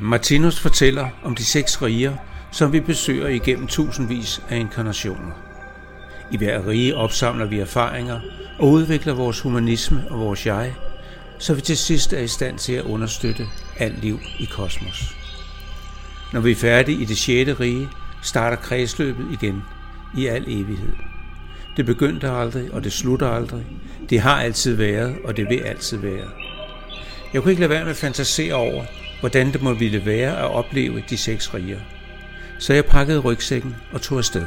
Martinus fortæller om de seks riger, som vi besøger igennem tusindvis af inkarnationer. I hver rige opsamler vi erfaringer og udvikler vores humanisme og vores jeg, så vi til sidst er i stand til at understøtte alt liv i kosmos. Når vi er færdige i det sjette rige, starter kredsløbet igen i al evighed. Det begyndte aldrig, og det slutter aldrig. Det har altid været, og det vil altid være. Jeg kunne ikke lade være med at fantasere over, hvordan det må ville være at opleve de seks riger. Så jeg pakkede rygsækken og tog afsted.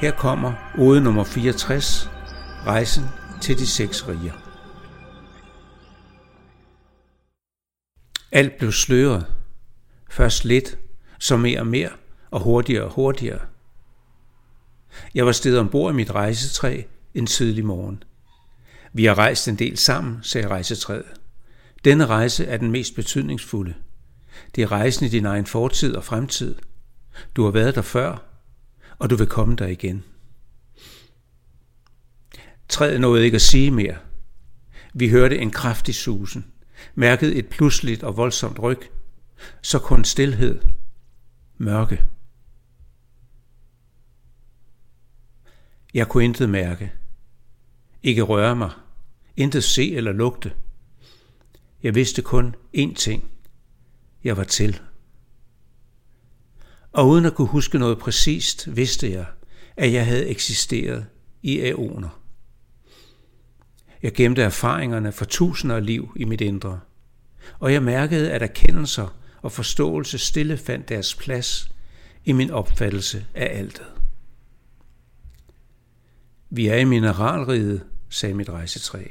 Her kommer ode nummer 64, rejsen til de seks riger. Alt blev sløret. Først lidt, så mere og mere, og hurtigere og hurtigere. Jeg var stedet ombord i mit rejsetræ en tidlig morgen. Vi har rejst en del sammen, sagde rejsetræet. Denne rejse er den mest betydningsfulde. Det er rejsen i din egen fortid og fremtid. Du har været der før, og du vil komme der igen. Træet nåede ikke at sige mere. Vi hørte en kraftig susen, mærkede et pludseligt og voldsomt ryg, så kun stilhed, mørke. Jeg kunne intet mærke, ikke røre mig, intet se eller lugte. Jeg vidste kun én ting. Jeg var til. Og uden at kunne huske noget præcist, vidste jeg, at jeg havde eksisteret i æoner. Jeg gemte erfaringerne for tusinder af liv i mit indre, og jeg mærkede, at erkendelser og forståelse stille fandt deres plads i min opfattelse af altet. Vi er i mineralriget, sagde mit rejsetræ.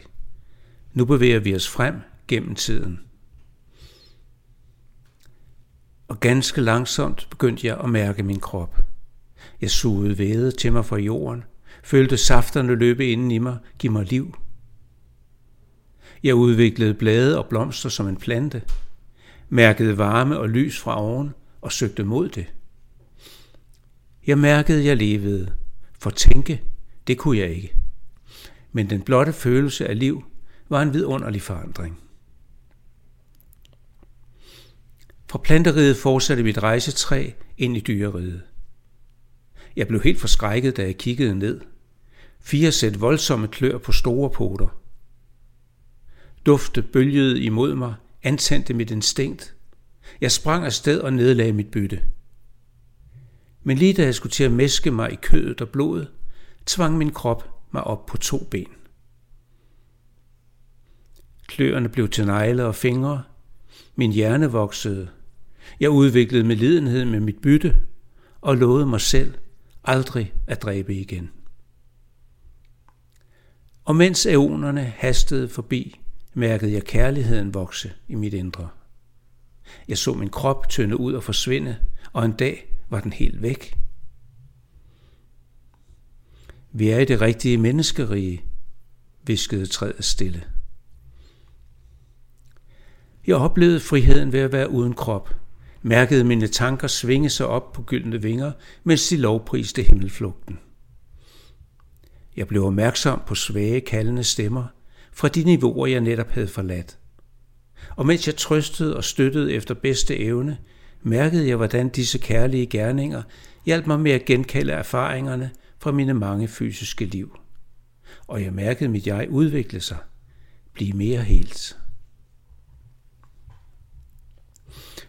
Nu bevæger vi os frem gennem tiden. Og ganske langsomt begyndte jeg at mærke min krop. Jeg sugede væde til mig fra jorden, følte safterne løbe inden i mig, give mig liv. Jeg udviklede blade og blomster som en plante, mærkede varme og lys fra oven og søgte mod det. Jeg mærkede, at jeg levede, for tænke, det kunne jeg ikke. Men den blotte følelse af liv var en vidunderlig forandring. Fra planteriget fortsatte mit rejsetræ ind i dyreriget. Jeg blev helt forskrækket, da jeg kiggede ned. Fire sæt voldsomme klør på store poter. Dufte bølgede imod mig, antændte mit instinkt. Jeg sprang afsted og nedlagde mit bytte. Men lige da jeg skulle til at mæske mig i kødet og blodet, tvang min krop mig op på to ben. Kløerne blev til negle og fingre. Min hjerne voksede. Jeg udviklede medlidenhed med mit bytte og lovede mig selv aldrig at dræbe igen. Og mens æonerne hastede forbi, mærkede jeg kærligheden vokse i mit indre. Jeg så min krop tynde ud og forsvinde, og en dag var den helt væk. Vi er i det rigtige menneskerige, viskede træet stille. Jeg oplevede friheden ved at være uden krop, mærkede mine tanker svinge sig op på gyldne vinger, mens de lovpriste himmelflugten. Jeg blev opmærksom på svage, kaldende stemmer fra de niveauer, jeg netop havde forladt. Og mens jeg trøstede og støttede efter bedste evne, mærkede jeg, hvordan disse kærlige gerninger hjalp mig med at genkalde erfaringerne fra mine mange fysiske liv. Og jeg mærkede mit jeg udvikle sig, blive mere helt.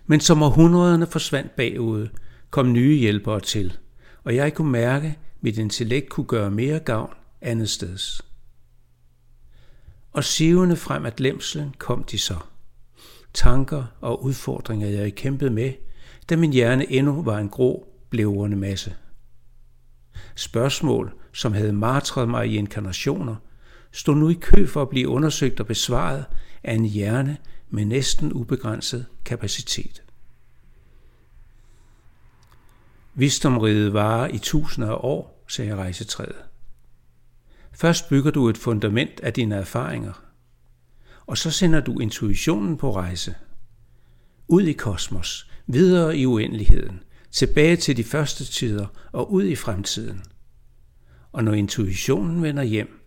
Men som århundrederne forsvandt bagud, kom nye hjælpere til, og jeg kunne mærke, at mit intellekt kunne gøre mere gavn andet steds. Og sivende frem af glemslen kom de så. Tanker og udfordringer, jeg kæmpede med, da min hjerne endnu var en grå, blævrende masse. Spørgsmål, som havde martret mig i inkarnationer, stod nu i kø for at blive undersøgt og besvaret af en hjerne med næsten ubegrænset kapacitet. Visdomriget varer i tusinder af år, sagde rejsetræet. Først bygger du et fundament af dine erfaringer, og så sender du intuitionen på rejse. Ud i kosmos, videre i uendeligheden, tilbage til de første tider og ud i fremtiden. Og når intuitionen vender hjem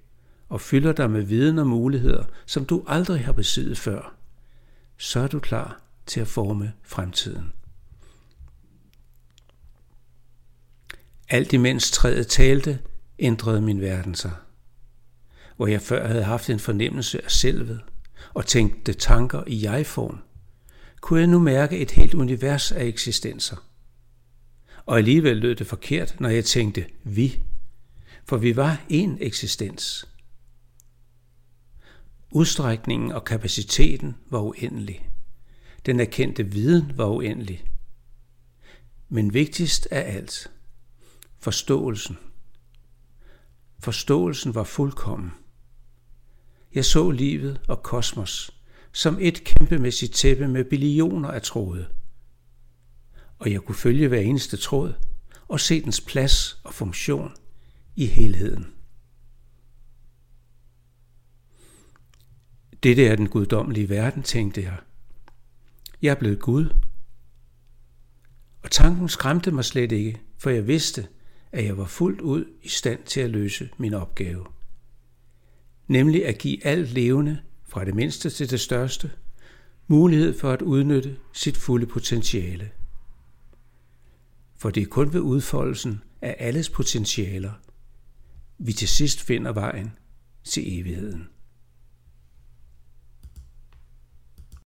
og fylder dig med viden og muligheder, som du aldrig har besiddet før, så er du klar til at forme fremtiden. Alt imens træet talte, ændrede min verden sig. Hvor jeg før havde haft en fornemmelse af selvet og tænkte tanker i jeg-form, kunne jeg nu mærke et helt univers af eksistenser. Og alligevel lød det forkert, når jeg tænkte vi, for vi var én eksistens. Udstrækningen og kapaciteten var uendelig. Den erkendte viden var uendelig. Men vigtigst af alt, forståelsen. Forståelsen var fuldkommen. Jeg så livet og kosmos som et kæmpemæssigt tæppe med billioner af tråde. Og jeg kunne følge hver eneste tråd og se dens plads og funktion i helheden. Dette er den guddommelige verden, tænkte jeg. Jeg er blevet Gud. Og tanken skræmte mig slet ikke, for jeg vidste, at jeg var fuldt ud i stand til at løse min opgave. Nemlig at give alt levende, fra det mindste til det største, mulighed for at udnytte sit fulde potentiale. For det er kun ved udfoldelsen af alles potentialer, vi til sidst finder vejen til evigheden.